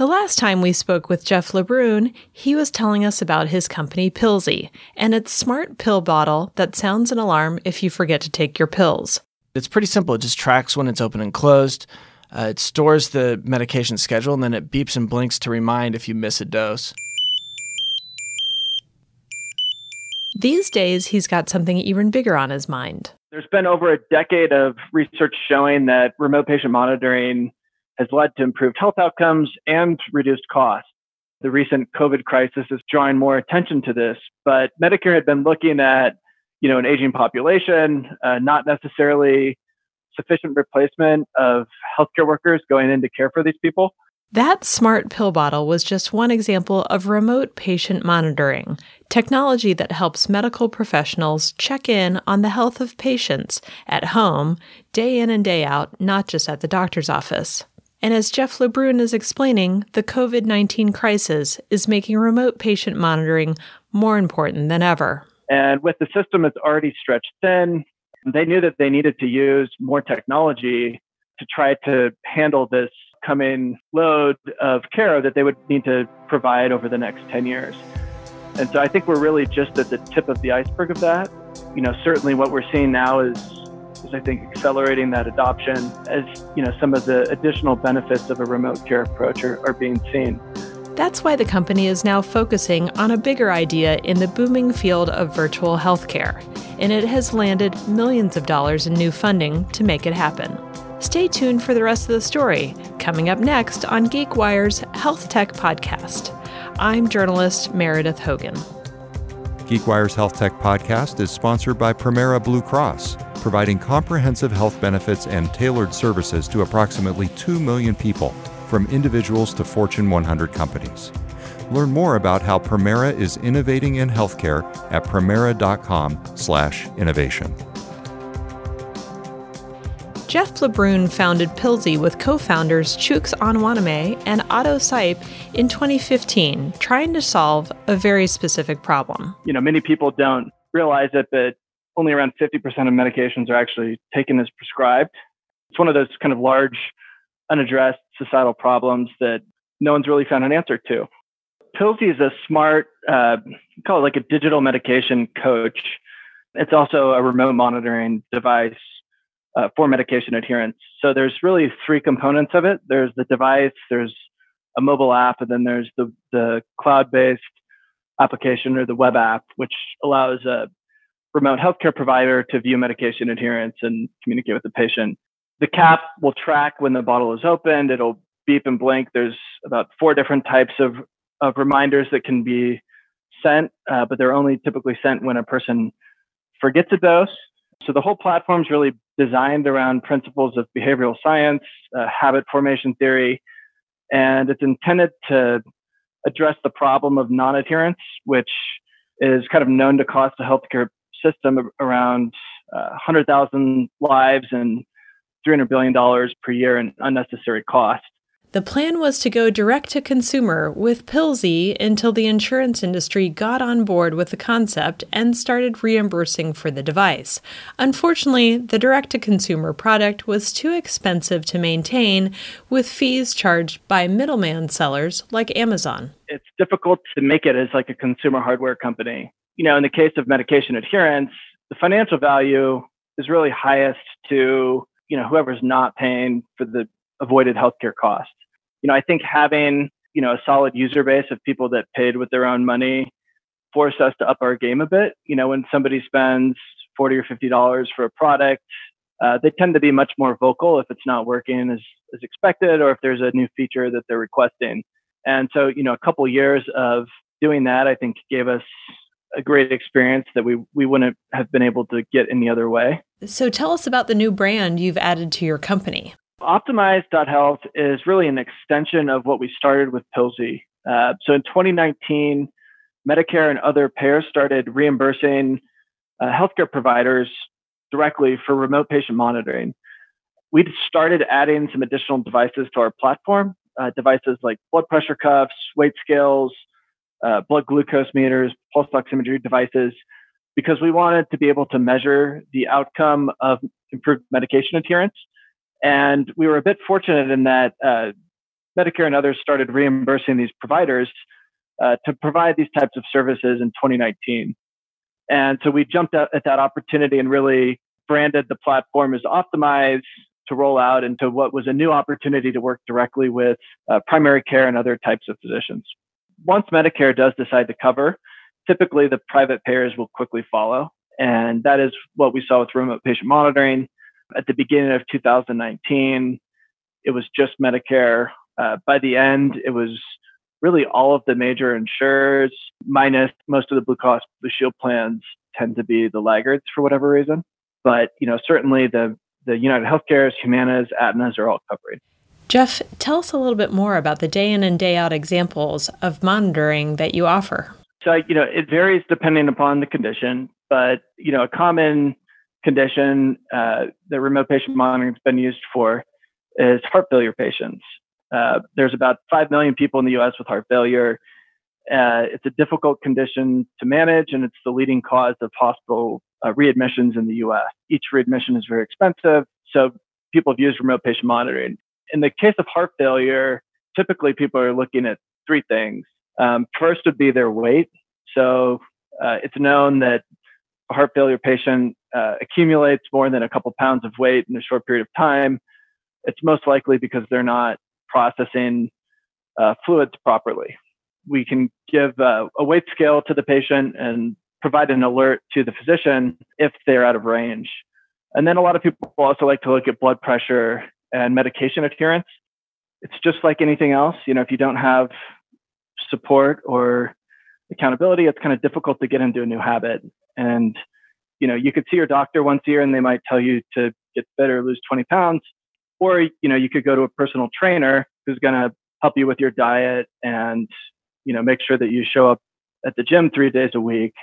The last time we spoke with Jeff LeBrun, he was telling us about his company Pillsy and its smart pill bottle that sounds an alarm if you forget to take your pills. It's pretty simple. It just tracks when it's open and closed. Uh, it stores the medication schedule and then it beeps and blinks to remind if you miss a dose. These days, he's got something even bigger on his mind. There's been over a decade of research showing that remote patient monitoring has led to improved health outcomes and reduced costs. The recent COVID crisis is drawing more attention to this, but Medicare had been looking at, you know, an aging population, uh, not necessarily sufficient replacement of healthcare workers going in to care for these people. That smart pill bottle was just one example of remote patient monitoring, technology that helps medical professionals check in on the health of patients at home, day in and day out, not just at the doctor's office. And as Jeff LeBrun is explaining, the COVID 19 crisis is making remote patient monitoring more important than ever. And with the system that's already stretched thin, they knew that they needed to use more technology to try to handle this coming load of care that they would need to provide over the next 10 years. And so I think we're really just at the tip of the iceberg of that. You know, certainly what we're seeing now is, is I think accelerating that adoption as, you know, some of the additional benefits of a remote care approach are, are being seen. That's why the company is now focusing on a bigger idea in the booming field of virtual healthcare, and it has landed millions of dollars in new funding to make it happen. Stay tuned for the rest of the story, coming up next on GeekWire's Health Tech Podcast. I'm journalist Meredith Hogan. GeekWire's Health Tech Podcast is sponsored by Premera Blue Cross, providing comprehensive health benefits and tailored services to approximately 2 million people, from individuals to Fortune 100 companies. Learn more about how Premera is innovating in healthcare at premera.com/innovation. Jeff LeBrun founded Pillsy with co founders Chuks Onwaname and Otto Sipe in 2015, trying to solve a very specific problem. You know, many people don't realize it, but only around 50% of medications are actually taken as prescribed. It's one of those kind of large, unaddressed societal problems that no one's really found an answer to. Pillsy is a smart, uh, call it like a digital medication coach. It's also a remote monitoring device uh, for medication adherence. So there's really three components of it. There's the device, there's a mobile app, and then there's the, the cloud-based application or the web app, which allows a remote healthcare provider to view medication adherence and communicate with the patient. The cap will track when the bottle is opened. It'll beep and blink. There's about four different types of, of reminders that can be sent, uh, but they're only typically sent when a person forgets a dose. So the whole platform is really designed around principles of behavioral science, uh, habit formation theory, and it's intended to address the problem of non-adherence, which is kind of known to cost the healthcare system around uh, 100,000 lives and $300 billion per year in unnecessary cost. The plan was to go direct to consumer with Pillsy until the insurance industry got on board with the concept and started reimbursing for the device. Unfortunately, the direct to consumer product was too expensive to maintain, with fees charged by middleman sellers like Amazon. It's difficult to make it as like a consumer hardware company. You know, in the case of medication adherence, the financial value is really highest to, you know, whoever's not paying for the avoided healthcare costs you know, I think having, you know, a solid user base of people that paid with their own money forced us to up our game a bit. You know, when somebody spends 40 or $50 for a product, uh, they tend to be much more vocal if it's not working as, as expected or if there's a new feature that they're requesting. And so, you know, a couple years of doing that, I think gave us a great experience that we, we wouldn't have been able to get any other way. So tell us about the new brand you've added to your company. Optimize.health is really an extension of what we started with Pillsy. Uh, so in 2019, Medicare and other payers started reimbursing uh, healthcare providers directly for remote patient monitoring. We started adding some additional devices to our platform, uh, devices like blood pressure cuffs, weight scales, uh, blood glucose meters, pulse oximetry devices, because we wanted to be able to measure the outcome of improved medication adherence and we were a bit fortunate in that uh, Medicare and others started reimbursing these providers uh, to provide these types of services in 2019. And so we jumped at that opportunity and really branded the platform as Optimize to roll out into what was a new opportunity to work directly with uh, primary care and other types of physicians. Once Medicare does decide to cover, typically the private payers will quickly follow. And that is what we saw with remote patient monitoring. At the beginning of 2019, it was just Medicare. Uh, by the end, it was really all of the major insurers, minus most of the Blue Cross Blue Shield plans tend to be the laggards for whatever reason. But you know, certainly the the United Healthcare's, Humana's, Aetna's are all covering. Jeff, tell us a little bit more about the day in and day out examples of monitoring that you offer. So, you know, it varies depending upon the condition, but, you know, a common condition uh, that remote patient monitoring has been used for is heart failure patients. Uh, there's about 5 million people in the US with heart failure. Uh, it's a difficult condition to manage, and it's the leading cause of hospital uh, readmissions in the US. Each readmission is very expensive, so people have used remote patient monitoring. In the case of heart failure, typically people are looking at three things. Um, first would be their weight. So uh, it's known that a heart failure patient uh, accumulates more than a couple pounds of weight in a short period of time. It's most likely because they're not processing uh, fluids properly. We can give uh, a weight scale to the patient and provide an alert to the physician if they're out of range. And then a lot of people also like to look at blood pressure and medication adherence. It's just like anything else. You know, if you don't have support or accountability, it's kind of difficult to get into a new habit. And, you know, you could see your doctor once a year and they might tell you to get better, lose 20 pounds. Or, you know, you could go to a personal trainer who's going to help you with your diet and, you know, make sure that you show up at the gym three days a week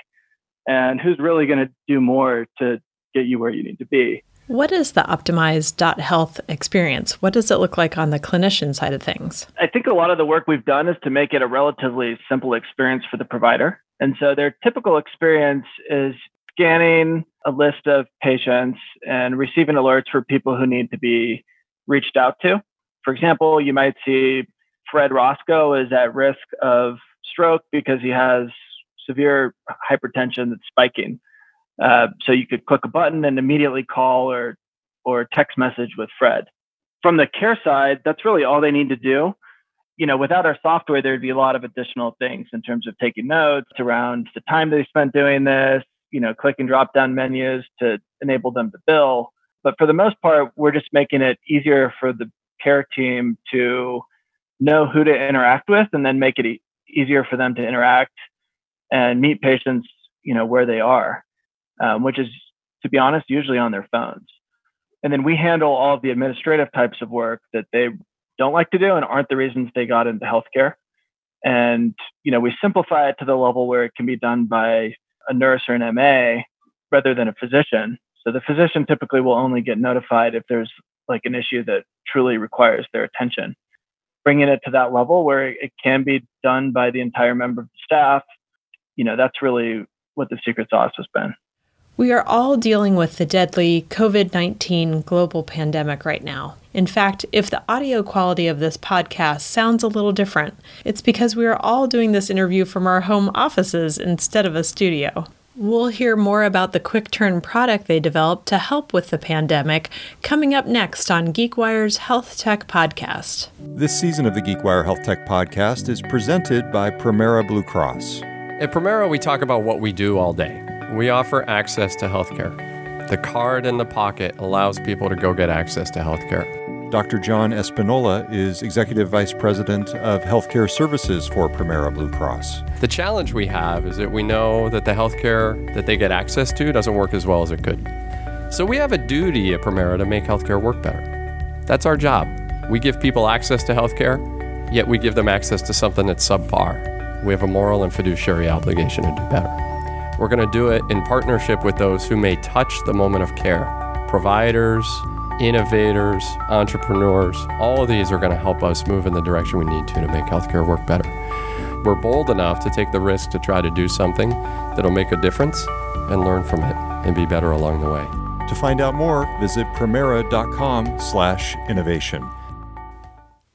and who's really going to do more to get you where you need to be. What is the optimized health experience? What does it look like on the clinician side of things? I think a lot of the work we've done is to make it a relatively simple experience for the provider. And so their typical experience is scanning a list of patients and receiving alerts for people who need to be reached out to. For example, you might see Fred Roscoe is at risk of stroke because he has severe hypertension that's spiking. Uh, so you could click a button and immediately call or or text message with Fred. From the care side, that's really all they need to do. You know, without our software, there'd be a lot of additional things in terms of taking notes around the time they spent doing this. You know, clicking drop down menus to enable them to bill. But for the most part, we're just making it easier for the care team to know who to interact with and then make it e- easier for them to interact and meet patients, you know, where they are, um, which is, to be honest, usually on their phones. And then we handle all of the administrative types of work that they don't like to do and aren't the reasons they got into healthcare. And, you know, we simplify it to the level where it can be done by a nurse or an MA rather than a physician. So the physician typically will only get notified if there's like an issue that truly requires their attention. Bringing it to that level where it can be done by the entire member of the staff you know, that's really what the secret sauce has been. We are all dealing with the deadly COVID 19 global pandemic right now. In fact, if the audio quality of this podcast sounds a little different, it's because we are all doing this interview from our home offices instead of a studio. We'll hear more about the Quick Turn product they developed to help with the pandemic coming up next on GeekWire's Health Tech Podcast. This season of the GeekWire Health Tech Podcast is presented by Premera Blue Cross. At Premera, we talk about what we do all day. We offer access to healthcare. The card in the pocket allows people to go get access to healthcare. Dr. John Espinola is Executive Vice President of Healthcare Services for Premera Blue Cross. The challenge we have is that we know that the healthcare that they get access to doesn't work as well as it could. So we have a duty at Premera to make healthcare work better. That's our job. We give people access to healthcare, yet we give them access to something that's subpar we have a moral and fiduciary obligation to do better. We're going to do it in partnership with those who may touch the moment of care providers, innovators, entrepreneurs. All of these are going to help us move in the direction we need to to make healthcare work better. We're bold enough to take the risk to try to do something that'll make a difference and learn from it and be better along the way. To find out more, visit premera.com/innovation.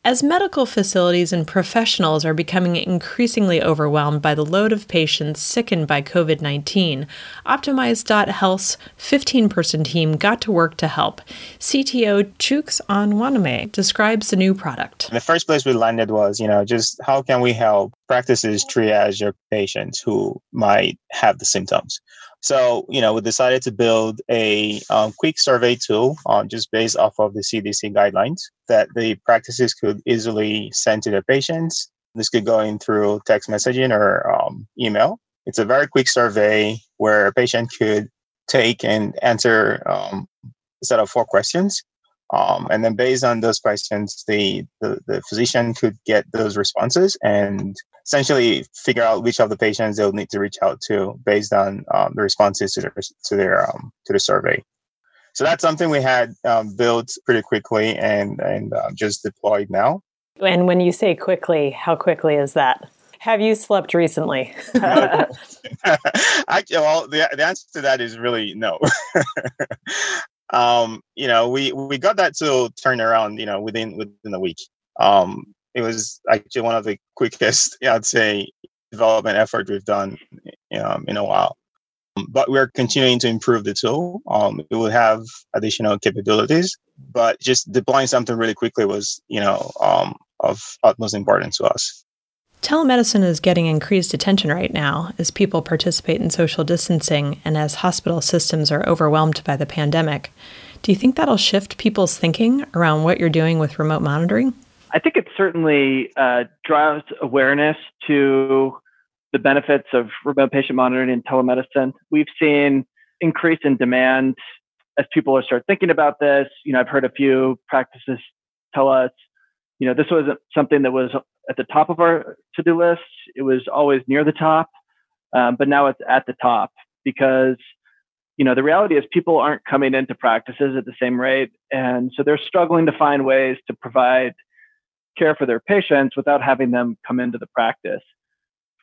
As medical facilities and professionals are becoming increasingly overwhelmed by the load of patients sickened by COVID 19, Optimize.Health's 15 person team got to work to help. CTO Chuks Onwuaneme describes the new product. The first place we landed was, you know, just how can we help practices triage your patients who might have the symptoms? So, you know, we decided to build a um, quick survey tool um, just based off of the CDC guidelines that the practices could easily send to their patients. This could go in through text messaging or um, email. It's a very quick survey where a patient could take and answer um, a set of four questions. Um, and then based on those questions, the, the, the physician could get those responses and essentially figure out which of the patients they'll need to reach out to based on um, the responses to their to their um, to the survey. So that's something we had um, built pretty quickly and and uh, just deployed now. And when you say quickly, how quickly is that? Have you slept recently? I, well, the, the answer to that is really no. um, you know, we we got that to turn around, you know, within within a week. Um, it was actually one of the quickest, I'd say, development effort we've done um, in a while. Um, but we're continuing to improve the tool. Um, it will have additional capabilities, but just deploying something really quickly was, you know, um, of utmost importance to us. Telemedicine is getting increased attention right now as people participate in social distancing and as hospital systems are overwhelmed by the pandemic. Do you think that'll shift people's thinking around what you're doing with remote monitoring? I think it certainly uh, drives awareness to the benefits of remote patient monitoring and telemedicine. We've seen increase in demand as people are start thinking about this. You know, I've heard a few practices tell us, you know, this wasn't something that was at the top of our to-do list. It was always near the top, um, but now it's at the top because you know the reality is people aren't coming into practices at the same rate, and so they're struggling to find ways to provide care for their patients without having them come into the practice.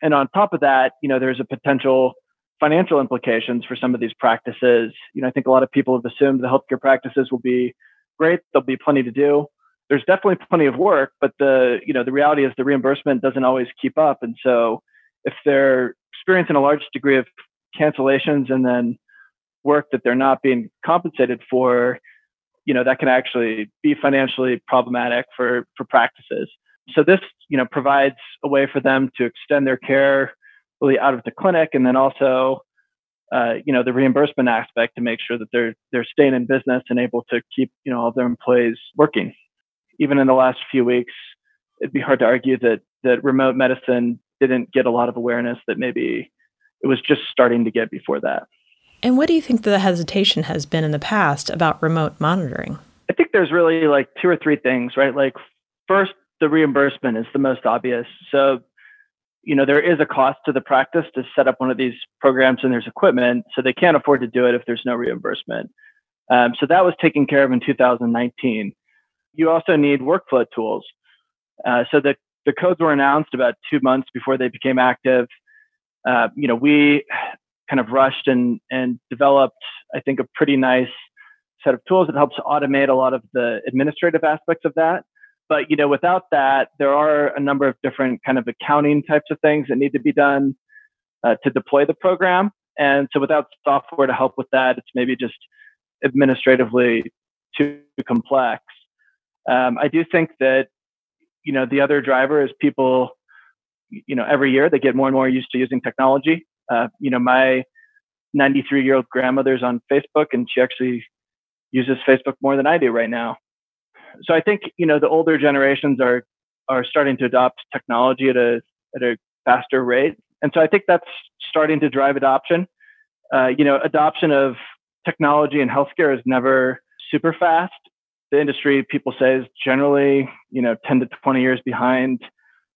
And on top of that, you know, there's a potential financial implications for some of these practices. You know, I think a lot of people have assumed the healthcare practices will be great. There'll be plenty to do. There's definitely plenty of work, but the you know the reality is the reimbursement doesn't always keep up. And so if they're experiencing a large degree of cancellations and then work that they're not being compensated for, you know that can actually be financially problematic for for practices. So this you know provides a way for them to extend their care really out of the clinic and then also uh, you know the reimbursement aspect to make sure that they're they're staying in business and able to keep you know all their employees working. Even in the last few weeks it'd be hard to argue that that remote medicine didn't get a lot of awareness that maybe it was just starting to get before that and what do you think the hesitation has been in the past about remote monitoring? I think there's really like two or three things, right? Like, first, the reimbursement is the most obvious. So, you know, there is a cost to the practice to set up one of these programs and there's equipment, so they can't afford to do it if there's no reimbursement. Um, so that was taken care of in 2019. You also need workflow tools. Uh, so the, the codes were announced about two months before they became active. Uh, you know, we kind of rushed and and developed, I think, a pretty nice set of tools that helps automate a lot of the administrative aspects of that. But you know, without that, there are a number of different kind of accounting types of things that need to be done uh, to deploy the program. And so, without software to help with that, it's maybe just administratively too complex. Um, I do think that you know the other driver is people. You know, every year they get more and more used to using technology, uh, you know, my 93 year old grandmother's on Facebook and she actually uses Facebook more than I do right now. So I think, you know, the older generations are, are starting to adopt technology at a, at a faster rate. And so I think that's starting to drive adoption. Uh, you know, adoption of technology in healthcare is never super fast. The industry, people say, is generally, you know, 10 to 20 years behind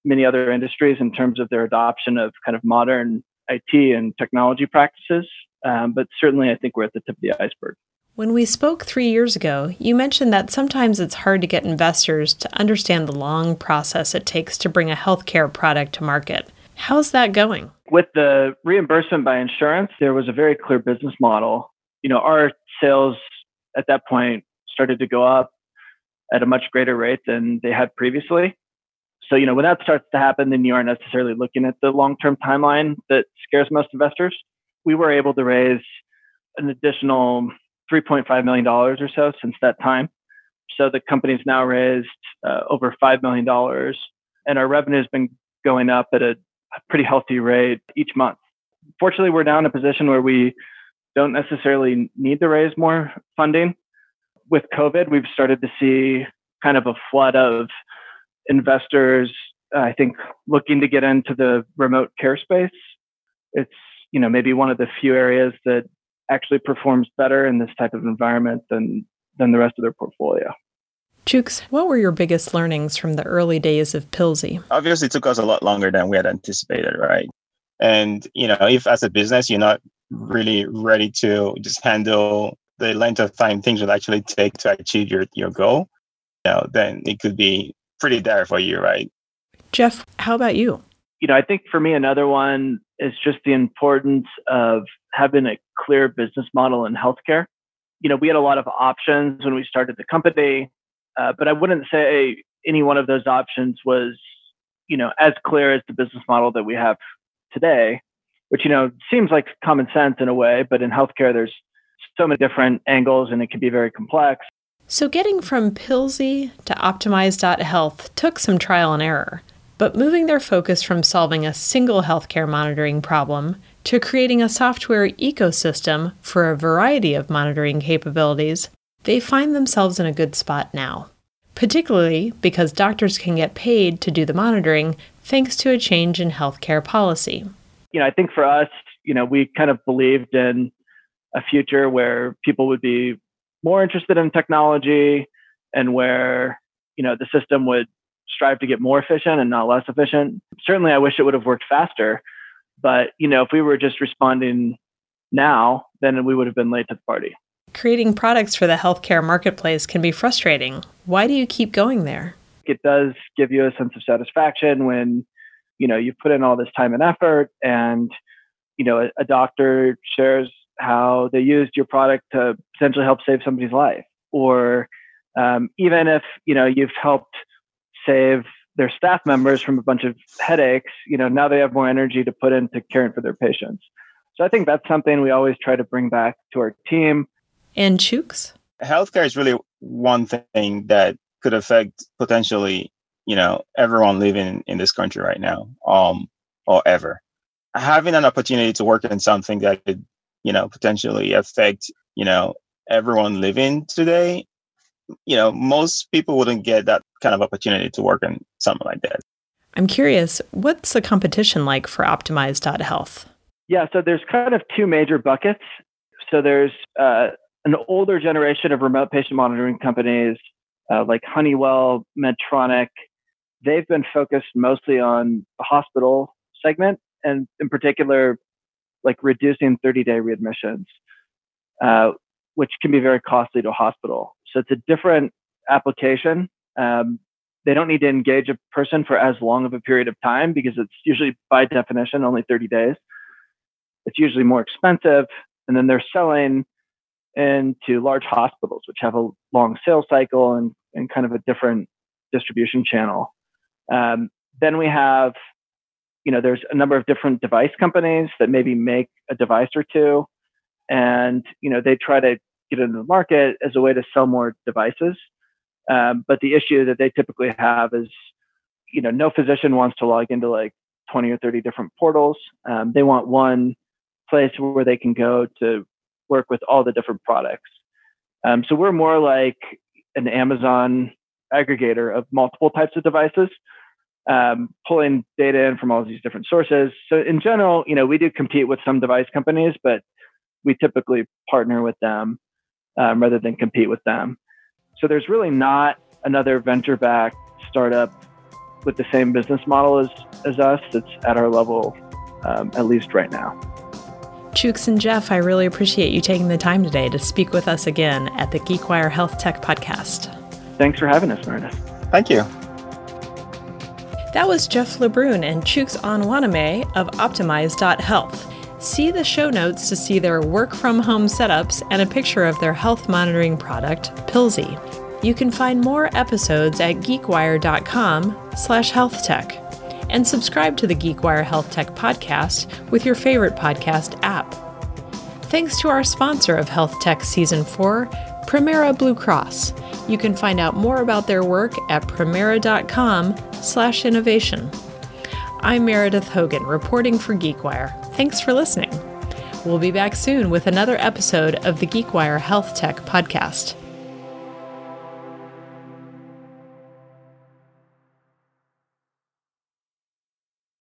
many other industries in terms of their adoption of kind of modern IT and technology practices. Um, but certainly, I think we're at the tip of the iceberg. When we spoke three years ago, you mentioned that sometimes it's hard to get investors to understand the long process it takes to bring a healthcare product to market. How's that going? With the reimbursement by insurance, there was a very clear business model. You know, our sales at that point started to go up at a much greater rate than they had previously. So, you know, when that starts to happen, then you aren't necessarily looking at the long term timeline that scares most investors. We were able to raise an additional $3.5 million or so since that time. So the company's now raised uh, over $5 million, and our revenue has been going up at a, a pretty healthy rate each month. Fortunately, we're now in a position where we don't necessarily need to raise more funding. With COVID, we've started to see kind of a flood of investors, I think, looking to get into the remote care space. It's, you know, maybe one of the few areas that actually performs better in this type of environment than than the rest of their portfolio. Chuks, what were your biggest learnings from the early days of Pillsy? Obviously, it took us a lot longer than we had anticipated, right? And you know, if as a business you're not really ready to just handle the length of time things will actually take to achieve your your goal, you know, then it could be pretty dire for you, right? Jeff, how about you? You know, I think for me, another one is just the importance of having a clear business model in healthcare. You know, we had a lot of options when we started the company, uh, but I wouldn't say any one of those options was, you know, as clear as the business model that we have today, which, you know, seems like common sense in a way, but in healthcare, there's so many different angles and it can be very complex. So, getting from Pillsy to Optimize.health took some trial and error, but moving their focus from solving a single healthcare monitoring problem to creating a software ecosystem for a variety of monitoring capabilities, they find themselves in a good spot now. Particularly because doctors can get paid to do the monitoring thanks to a change in healthcare policy. You know, I think for us, you know, we kind of believed in a future where people would be more interested in technology and where you know the system would strive to get more efficient and not less efficient. Certainly i wish it would have worked faster but you know if we were just responding now then we would have been late to the party. Creating products for the healthcare marketplace can be frustrating. Why do you keep going there? It does give you a sense of satisfaction when you know you put in all this time and effort and you know a, a doctor shares how they used your product to potentially help save somebody's life, or um, even if you know you've helped save their staff members from a bunch of headaches, you know now they have more energy to put into caring for their patients. So I think that's something we always try to bring back to our team. And Chuks? Healthcare is really one thing that could affect potentially, you know, everyone living in this country right now, um, or ever. Having an opportunity to work in something that could you know, potentially affect, you know, everyone living today, you know, most people wouldn't get that kind of opportunity to work in something like that. I'm curious, what's the competition like for Optimize.health? Yeah, so there's kind of two major buckets. So there's uh, an older generation of remote patient monitoring companies uh, like Honeywell, Medtronic. They've been focused mostly on the hospital segment and in particular like reducing 30 day readmissions, uh, which can be very costly to a hospital. So it's a different application. Um, they don't need to engage a person for as long of a period of time because it's usually by definition only 30 days. It's usually more expensive. And then they're selling into large hospitals, which have a long sales cycle and, and kind of a different distribution channel. Um, then we have you know, there's a number of different device companies that maybe make a device or two, and you know, they try to get into the market as a way to sell more devices. Um, but the issue that they typically have is, you know, no physician wants to log into like 20 or 30 different portals. Um, they want one place where they can go to work with all the different products. Um, so we're more like an Amazon aggregator of multiple types of devices um, pulling data in from all these different sources. So in general, you know, we do compete with some device companies, but we typically partner with them um, rather than compete with them. So there's really not another venture-backed startup with the same business model as, as us that's at our level, um, at least right now. Chuks and Jeff, I really appreciate you taking the time today to speak with us again at the GeekWire Health Tech Podcast. Thanks for having us, Meredith. Thank you. That was Jeff LeBrun and Chuks Onwaname of Optimize.health. See the show notes to see their work from home setups and a picture of their health monitoring product, Pillsy. You can find more episodes at geekwire.com slash healthtech and subscribe to the GeekWire Health Tech podcast with your favorite podcast app. Thanks to our sponsor of Health Tech Season 4, Premera Blue Cross. You can find out more about their work at premera.com slash innovation. I'm Meredith Hogan, reporting for GeekWire. Thanks for listening. We'll be back soon with another episode of the GeekWire Health Tech podcast.